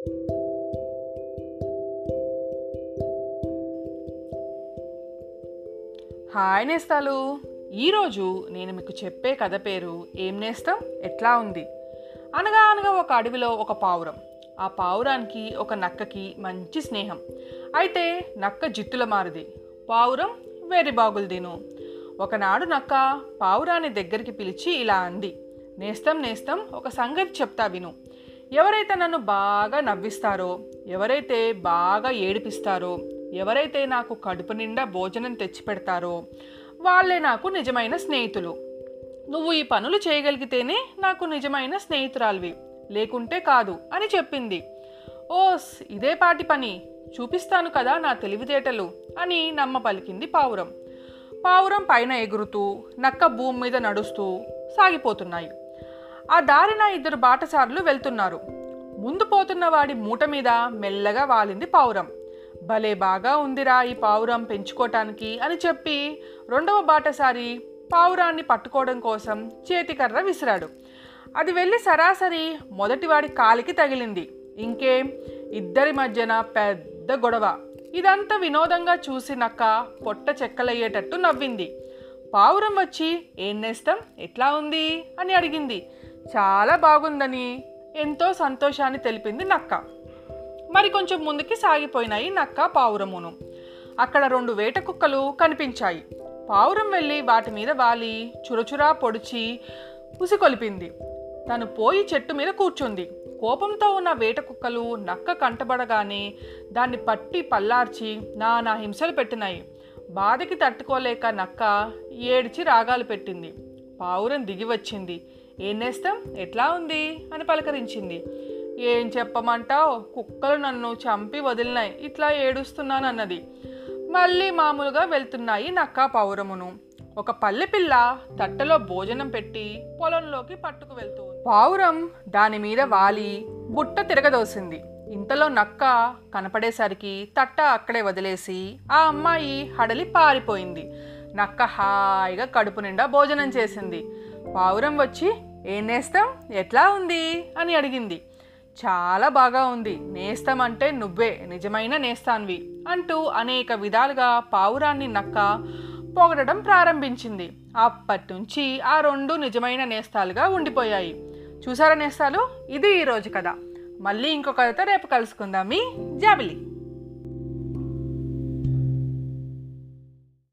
Hi నేస్తాలు. ఈరోజు నేను మీకు చెప్పే కథ పేరు ఏం నేస్తాం? ఎట్లా ఉంది? అనగా అనగా ఒక అడవిలో ఒక పావురం. ఆ పావురానికి ఒక నక్కకి మంచి స్నేహం. అయితే నక్క జిత్తుల మారిది. పావురం వేరే బాగులదేను ఒకనాడు నక్క పావురాన్ని దగ్గరికి పిలిచి ఇలా అంది. నేస్తం నేస్తం ఒక సంగతి చెప్తా విను. ఎవరైతే నన్ను బాగా నవ్విస్తారో ఎవరైతే బాగా ఏడిపిస్తారో ఎవరైతే నాకు కడుపు నిండా భోజనం తెచ్చి పెడతారో వాళ్ళే నాకు నిజమైన స్నేహితులు. నువ్వు ఈ పనులు చేయగలిగితేనే నాకు నిజమైన స్నేహితురాలివి. లేకుంటే కాదు అని చెప్పింది. ఓస్ ఇదే పాటి పని. చూపిస్తాను కదా నా తెలివితేటలు అని నమ్మ పలికింది పావురం. పావురం పైన ఎగురుతూ నక్క భూమి మీద నడుస్తూ సాగిపోతున్నాయి. ఆ దారిన ఇద్దరు బాటసారులు వెళ్తున్నారు. ముందు పోతున్న వాడి మూట మీద మెల్లగా వాలింది పావురం. భలే బాగా ఉందిరా ఈ పావురం పెంచుకోవటానికి అని చెప్పి రెండవ బాటసారి పావురాన్ని పట్టుకోవడం కోసం చేతికర్ర విసిరాడు. అది వెళ్ళి సరాసరి మొదటివాడి కాలికి తగిలింది. ఇంకేం? ఇద్దరి మధ్యన పెద్ద గొడవ. ఇదంతా వినోదంగా చూసి నక్క పొట్ట చెక్కలయ్యేటట్టు నవ్వింది. పావురం వచ్చి ఏం నేస్తాం? ఎట్లా ఉంది? అని అడిగింది. చాలా బాగుందని. ఎంతో సంతోషాన్ని తెలిపింది నక్క. మరి కొంచెం ముందుకి సాగిపోయినాయి నక్క పావురమును. అక్కడ రెండు వేట కుక్కలు కనిపించాయి. పావురం వెళ్ళి వాటి మీద వాలి చురచురా పొడిచి ఉసికొలిపింది. తను పోయి చెట్టు మీద కూర్చుంది. కోపంతో ఉన్న వేట కుక్కలు నక్క కంటబడగానే దాన్ని పట్టి పల్లార్చి నానా హింసలు పెట్టినాయి. బాధకి తట్టుకోలేక నక్క ఏడిచి రాగాలు పెట్టింది. పావురం దిగి వచ్చింది. ఏం నేస్తాం? ఎట్లా ఉంది? అని పలకరించింది. ఏం చెప్పమంటావు? కుక్కలు నన్ను చంపి వదిలినాయి. ఇట్లా ఏడుస్తున్నాను అన్నది మళ్ళీ మామూలుగా వెళ్తున్నాయి నక్క పౌరమును. ఒక పల్లె పిల్ల తట్టలో భోజనం పెట్టి పొలంలోకి పట్టుకు వెళ్తూ పావురం దాని మీద వాలి బుట్ట తిరగదోసింది. ఇంతలో నక్క కనపడేసరికి తట్ట అక్కడే వదిలేసి ఆ అమ్మాయి హడలి పారిపోయింది. నక్క హాయిగా కడుపు నిండా భోజనం చేసింది. పావురం వచ్చి ఏం నేస్తాం? ఎట్లా ఉంది? అని అడిగింది. చాలా బాగా ఉంది. నేస్తామంటే నువ్వే నిజమైన నేస్తాన్వి అంటూ అనేక విధాలుగా పావురాన్ని నక్క పొగడడం ప్రారంభించింది. అప్పటి నుంచి ఆ రెండు నిజమైన నేస్తాలుగా ఉండిపోయాయి. చూసారా నేస్తాలు? ఇది ఈరోజు కథ. మళ్ళీ ఇంకొక కథతో రేపు కలుసుకుందాం. మీ జాబిలి.